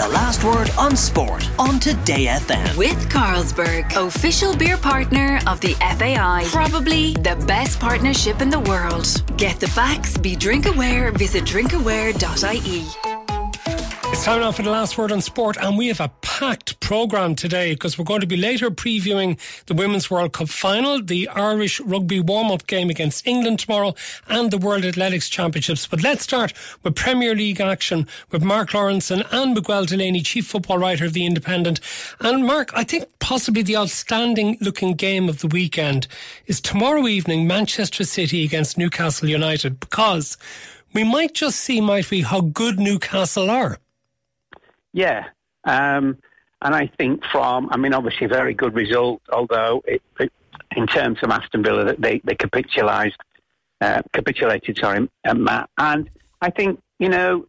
The last word on sport on Today FM. With Carlsberg, official beer partner of the FAI. Probably the best partnership in the world. Get the facts, be drink aware, visit drinkaware.ie. It's time now for the last word on sport, and we have a packed programme today because we're going to be later previewing the Women's World Cup final, the Irish rugby warm up game against England tomorrow, and the World Athletics Championships. But let's start with Premier League action with Mark Lawrenson and Miguel Delaney, Chief Football Writer of The Independent. And Mark, I think possibly the outstanding looking game of the weekend is tomorrow evening, Manchester City against Newcastle United, because we might just see, might we, how good Newcastle are. Yeah. Um, and I think from, I mean, obviously very good result, although it, it, in terms of Aston Villa, they, they capitulated, uh, capitulated, sorry, uh, Matt. And I think, you know,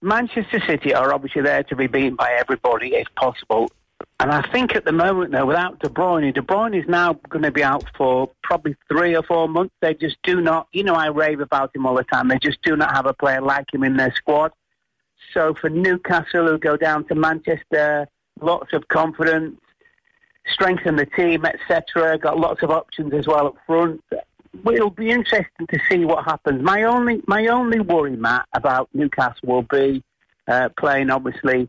Manchester City are obviously there to be beaten by everybody if possible. And I think at the moment, though, without De Bruyne, De Bruyne is now going to be out for probably three or four months. They just do not, you know, I rave about him all the time. They just do not have a player like him in their squad. So for Newcastle, who go down to Manchester, lots of confidence, strengthen the team, etc. Got lots of options as well up front. It'll be interesting to see what happens. My only my only worry, Matt, about Newcastle will be uh, playing obviously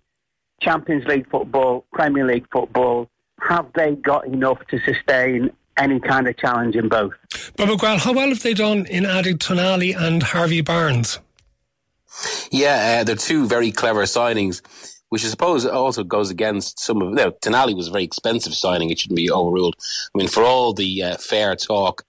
Champions League football, Premier League football. Have they got enough to sustain any kind of challenge in both? But Miguel, how well have they done in adding Tonali and Harvey Barnes? Yeah, uh, they're two very clever signings, which I suppose also goes against some of. You know, Tonali was a very expensive signing; it shouldn't be overruled. I mean, for all the uh, fair talk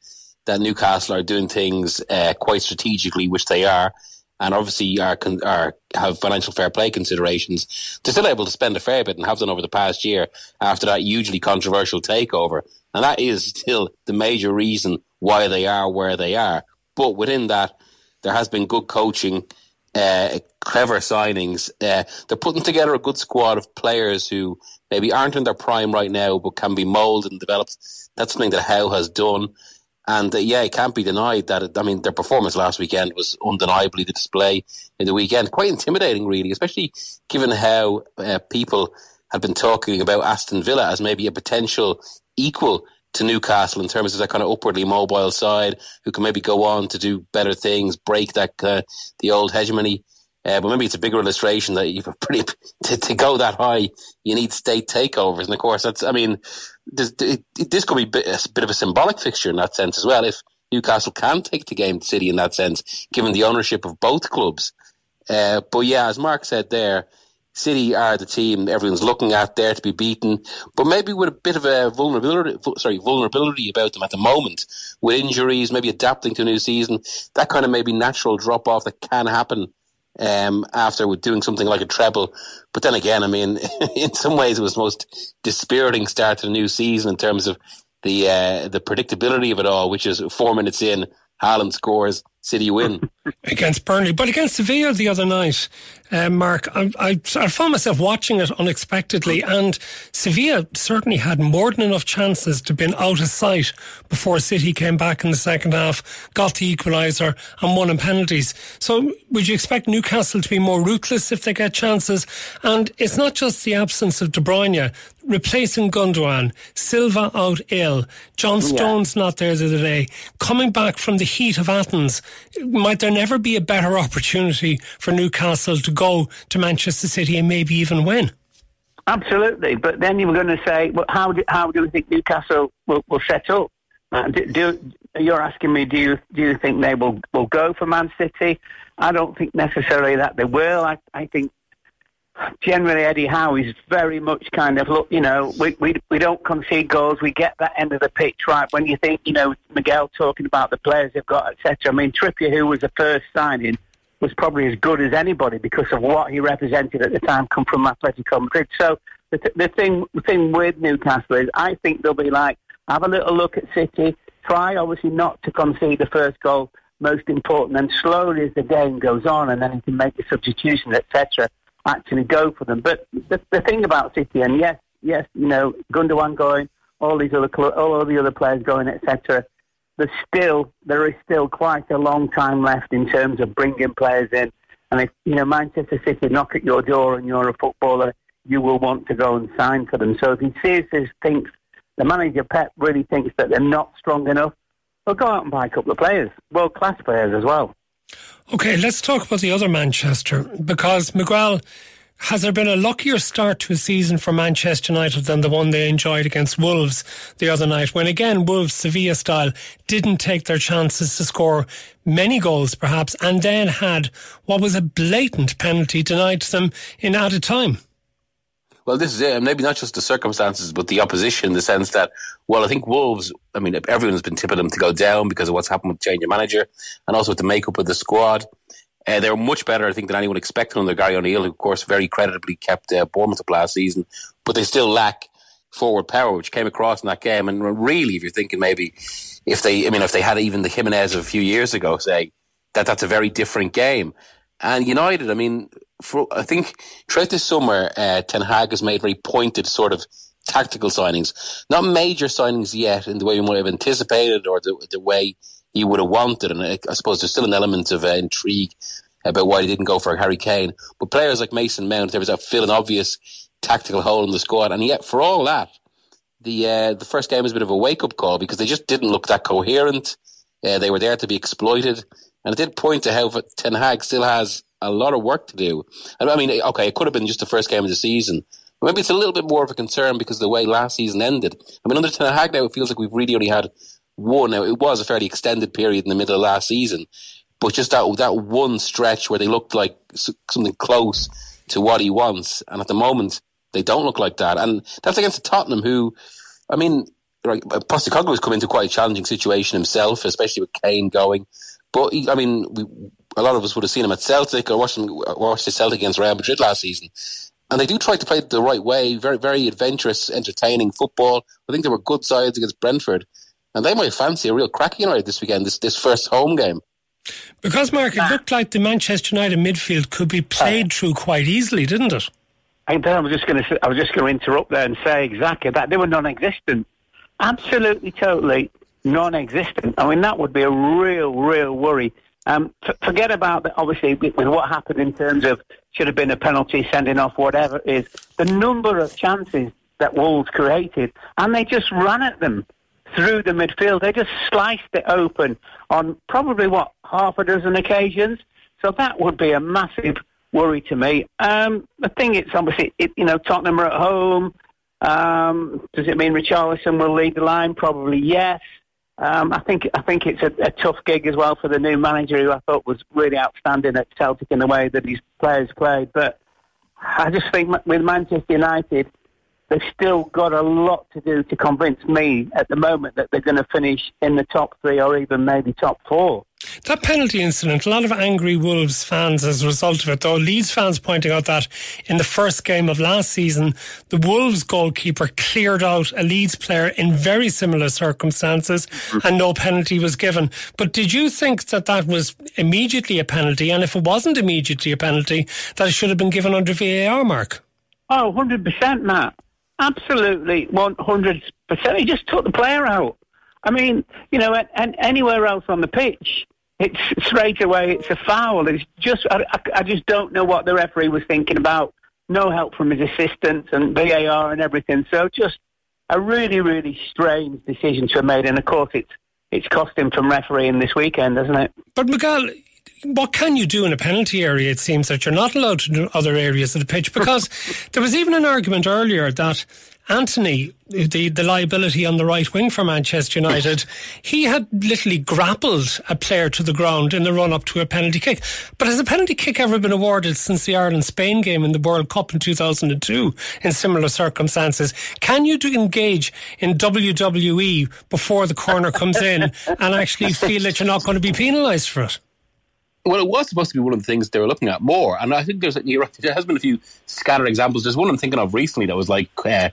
that Newcastle are doing things uh, quite strategically, which they are, and obviously are, are have financial fair play considerations, they're still able to spend a fair bit and have done over the past year after that hugely controversial takeover, and that is still the major reason why they are where they are. But within that, there has been good coaching uh, clever signings. Uh, they're putting together a good squad of players who maybe aren't in their prime right now, but can be moulded and developed. That's something that Howe has done. And uh, yeah, it can't be denied that, it, I mean, their performance last weekend was undeniably the display in the weekend. Quite intimidating, really, especially given how uh, people have been talking about Aston Villa as maybe a potential equal to Newcastle in terms of that kind of upwardly mobile side who can maybe go on to do better things, break that uh, the old hegemony. Uh, but maybe it's a bigger illustration that you've pretty to, to, go that high, you need state takeovers, and of course that's. I mean, this, this could be a bit of a symbolic fixture in that sense as well. If Newcastle can take the game to City in that sense, given the ownership of both clubs. Uh, but yeah, as Mark said there, City are the team everyone's looking at there to be beaten, but maybe with a bit of a vulnerability, sorry, vulnerability about them at the moment, with injuries, maybe adapting to a new season, that kind of maybe natural drop off that can happen um, after with doing something like a treble. But then again, I mean, in some ways, it was the most dispiriting start to the new season in terms of the uh, the predictability of it all, which is four minutes in, Haaland scores, City win against Burnley, but against Sevilla the other night, uh, Mark, I, I, I, found myself watching it unexpectedly, and Sevilla certainly had more than enough chances to have been out of sight before City came back in the second half, got the equaliser, and won in penalties. So, would you expect Newcastle to be more ruthless if they get chances? And it's not just the absence of De Bruyne replacing Gundogan, Silva out ill, John Stones yeah. not there the other day, coming back from the heat of Athens might there never be a better opportunity for Newcastle to go to Manchester City and maybe even win? Absolutely, but then you were going to say, well, how do, how do you think Newcastle will, will set up? Uh, do, do, you're asking me, do you do you think they will, will go for Man City? I don't think necessarily that they will. I, I think generally Eddie Howe is very much kind of look, you know, we, we we don't concede goals, we get that end of the pitch right. When you think, you know, Miguel talking about the players they've got, etc. I mean, Trippier, who was the first signing, was probably as good as anybody because of what he represented at the time, come from Atletico Madrid. So the, th- the thing the thing with Newcastle is, I think they'll be like have a little look at City, try obviously not to concede the first goal, most important, and slowly as the game goes on, and then he can make the substitution, etc actually go for them. But the, the thing about City, and yes, yes, you know, Gundogan going, all these other all the other players going, etc. There's still there is still quite a long time left in terms of bringing players in. And if you know Manchester City knock at your door and you're a footballer, you will want to go and sign for them. So if he seriously thinks the manager Pep really thinks that they're not strong enough, well, go out and buy a couple of players, world class players as well. Okay, let's talk about the other Manchester because Miguel. Has there been a luckier start to a season for Manchester United than the one they enjoyed against Wolves the other night, when again Wolves Sevilla style didn't take their chances to score many goals perhaps, and then had what was a blatant penalty denied to them in added time? Well, this is it. Maybe not just the circumstances, but the opposition in the sense that, well, I think Wolves, I mean, everyone's been tipping them to go down because of what's happened with change of manager and also with the makeup of the squad. Uh, they were much better, I think, than anyone expected under Gary O'Neill, who, of course, very creditably kept uh, Bournemouth up last season. But they still lack forward power, which came across in that game. And really, if you're thinking maybe if they, I mean, if they had even the Jimenez of a few years ago, say that that's a very different game. And United, I mean, for, I think throughout this summer, uh, Ten Hag has made very pointed sort of tactical signings, not major signings yet in the way you might have anticipated or the, the way you would have wanted. And I, I suppose there's still an element of uh, intrigue about why he didn't go for Harry Kane. But players like Mason Mount, there was that fill an obvious tactical hole in the squad. And yet, for all that, the uh, the first game was a bit of a wake up call because they just didn't look that coherent. Uh, they were there to be exploited. And it did point to how Ten Hag still has a lot of work to do. I mean, okay, it could have been just the first game of the season. But maybe it's a little bit more of a concern because of the way last season ended. I mean, under Ten Hag now, it feels like we've really only had one. Now, it was a fairly extended period in the middle of last season, but just that that one stretch where they looked like something close to what he wants, and at the moment they don't look like that. And that's against Tottenham, who, I mean, right, Postecoglou has come into quite a challenging situation himself, especially with Kane going. But he, I mean, we, a lot of us would have seen him at Celtic or watched him watched the Celtic against Real Madrid last season. And they do try to play it the right way, very, very adventurous, entertaining football. I think there were good sides against Brentford. And they might fancy a real crack United this weekend, this, this first home game. Because, Mark, it looked like the Manchester United midfield could be played through quite easily, didn't it? I was just going to I was just going to interrupt there and say exactly that they were non-existent, absolutely, totally non-existent. I mean, that would be a real, real worry. Um, f- forget about the, obviously with what happened in terms of should have been a penalty, sending off, whatever it is. The number of chances that Wolves created, and they just ran at them through the midfield. They just sliced it open on probably what half a dozen occasions. So that would be a massive worry to me. Um, I think it's obviously it, you know Tottenham are at home. Um, does it mean Richarlison will lead the line? Probably yes. Um, I think I think it's a, a, tough gig as well for the new manager, who I thought was really outstanding at Celtic in the way that his players played. But I just think with Manchester United, they've still got a lot to do to convince me at the moment that they're going to finish in the top three or even maybe top four. That penalty incident, a lot of angry Wolves fans as a result of it, though. Leeds fans pointing out that in the first game of last season, the Wolves goalkeeper cleared out a Leeds player in very similar circumstances mm-hmm. and no penalty was given. But did you think that that was immediately a penalty? And if it wasn't immediately a penalty, that it should have been given under VAR, Mark? Oh, 100%, Matt. Absolutely, 100%. He just took the player out. I mean, you know, and anywhere else on the pitch, it's straight away it's a foul. It's just I, I just don't know what the referee was thinking about. No help from his assistants and VAR and everything. So just a really, really strange decision to have made. And of course, it's it's cost him from refereeing this weekend, doesn't it? But Miguel, what can you do in a penalty area? It seems that you're not allowed to do other areas of the pitch because there was even an argument earlier that Antony, the, the liability on the right wing for Manchester United, he had literally grappled a player to the ground in the run up to a penalty kick. But has a penalty kick ever been awarded since the Ireland Spain game in the World Cup in 2002 in similar circumstances? Can you engage in WWE before the corner comes in and actually feel that you're not going to be penalised for it? Well, it was supposed to be one of the things they were looking at more. And I think there's right, there has been a few scattered examples. There's one I'm thinking of recently that was like uh,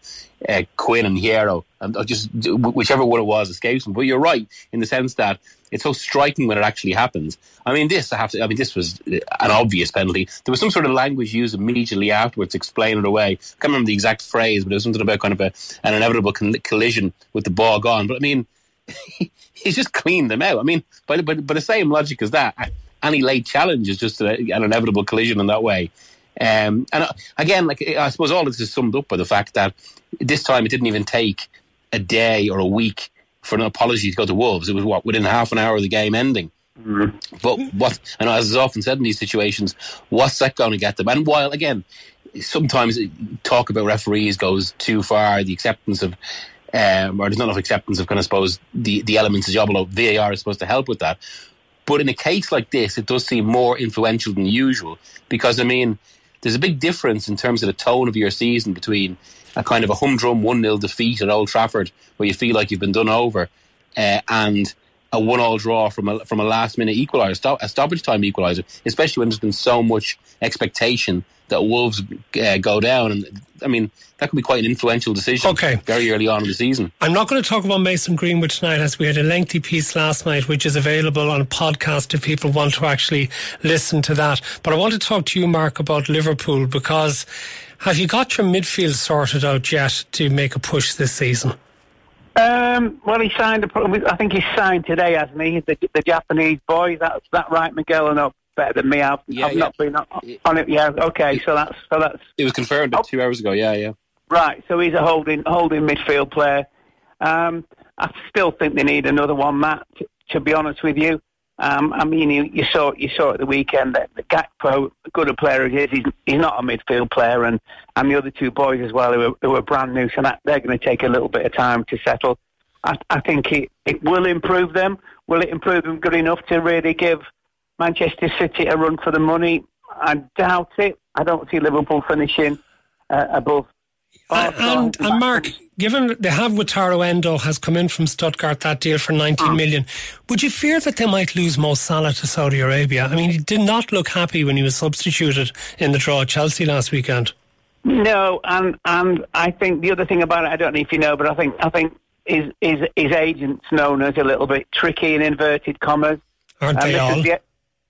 uh, Quinn and Hierro, and just whichever one it was escapes me. But you're right in the sense that it's so striking when it actually happens. I mean, this I have to. I mean, this was an obvious penalty. There was some sort of language used immediately afterwards to explain it away. I can't remember the exact phrase, but it was something about kind of a, an inevitable collision with the ball gone. But I mean. he's just cleaned them out. I mean, by, by, by the same logic as that, any late challenge is just a, an inevitable collision in that way. Um, and uh, again, like I suppose all this is summed up by the fact that this time it didn't even take a day or a week for an apology to go to Wolves. It was what within half an hour of the game ending. Mm-hmm. But what, and as is often said in these situations, what's that going to get them? And while again, sometimes talk about referees goes too far, the acceptance of, um, or there's not enough acceptance of kind of suppose the the elements of job. Although VAR is supposed to help with that, but in a case like this, it does seem more influential than usual because I mean, there's a big difference in terms of the tone of your season between a kind of a humdrum 1 0 defeat at Old Trafford where you feel like you've been done over uh, and a one all draw from a, from a last minute equaliser, stop, a stoppage time equaliser, especially when there's been so much expectation that Wolves uh, go down. And I mean, that could be quite an influential decision okay. very early on in the season. I'm not going to talk about Mason Greenwood tonight as we had a lengthy piece last night, which is available on a podcast if people want to actually listen to that. But I want to talk to you, Mark, about Liverpool because have you got your midfield sorted out yet to make a push this season? Um, well, he signed. A, I think he signed today, hasn't he? The, the Japanese boy. That's that right, Miguel? I know better than me. I've, yeah, I've yeah. not been on it. Yeah. Okay. So that's so that's. It was confirmed oh. two hours ago. Yeah. Yeah. Right. So he's a holding holding midfield player. Um, I still think they need another one, Matt. To, to be honest with you, um, I mean, you, you, saw you saw at the weekend that the Gakpo, good a player he is, he's, he's not a midfield player, and, and the other two boys as well who are, who are brand new, so that, they're going to take a little bit of time to settle. I, I think it, it will improve them. Will it improve them good enough to really give Manchester City a run for the money? I doubt it. I don't see Liverpool finishing uh, above and, and Mark, given they have Wataru Endo has come in from Stuttgart that deal for 19 mm. would you fear that they might lose Mo Salah to Saudi Arabia? I mean, he did not look happy when he was substituted in the draw at Chelsea last weekend. No, and and I think the other thing about it, I don't know if you know, but I think I think his his, his agent's known as a little bit tricky in inverted commas. Aren't they all? yeah,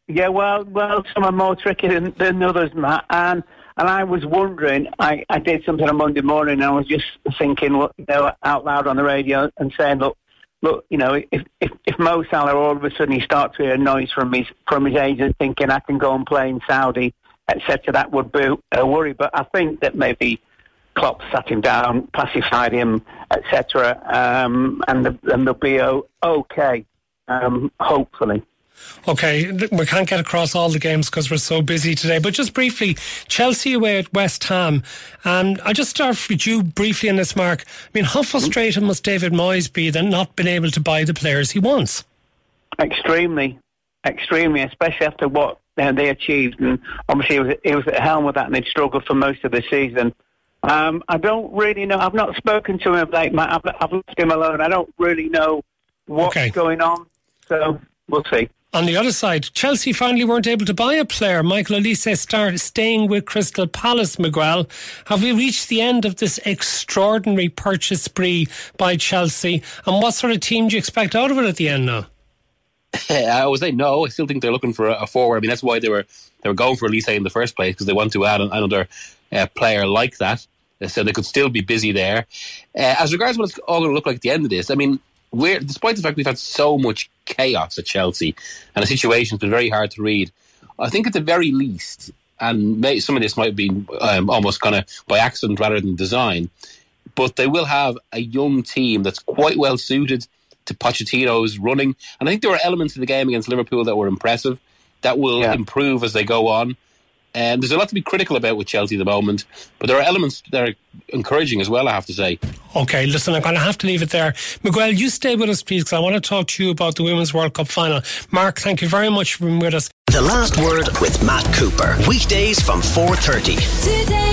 yeah, well, well, some are more tricky than, than others, Matt, and and I was wondering, I, I did something on Monday morning and I was just thinking you know, out loud on the radio and saying, look, look, you know, if, if, if Mo Salah all of a sudden he starts to hear a noise from his, from his agent thinking I can go and play in Saudi, etc., that would be a worry. But I think that maybe Klopp sat him down, pacified him, etc., um, and, the, and they'll be okay, um, hopefully. Okay, we can't get across all the games because we're so busy today. But just briefly, Chelsea away at West Ham. And I just start with you briefly on this, Mark. I mean, how frustrated must David Moyes be that not been able to buy the players he wants? Extremely, extremely, especially after what uh, they achieved. And obviously, he was, he was at helm with that and they'd struggled for most of the season. Um, I don't really know. I've not spoken to him like Matt. I've, I've left him alone. I don't really know what's okay. going on. So we'll see. On the other side, Chelsea finally weren't able to buy a player. Michael Olise started staying with Crystal Palace, Miguel. Have we reached the end of this extraordinary purchase spree by Chelsea? And what sort of team do you expect out of it at the end now? I would say no. I still think they're looking for a, forward. I mean, that's why they were they were going for Olise in the first place because they want to add another uh, player like that. So they could still be busy there. Uh, as regards what it's all going to look like at the end of this, I mean, we're despite the fact we've had so much chaos at Chelsea and the situation's been very hard to read, I think at the very least, and may, some of this might have been um, almost kind of by accident rather than design, but they will have a young team that's quite well suited to Pochettino's running. And I think there were elements in the game against Liverpool that were impressive that will yeah. improve as they go on. And there's a lot to be critical about with Chelsea at the moment, but there are elements that are encouraging as well, I have to say. Okay, listen, I'm going to have to leave it there. Miguel, you stay with us, please, because I want to talk to you about the Women's World Cup final. Mark, thank you very much for being with us. The Last Word with Matt Cooper. Weekdays from 4.30. Today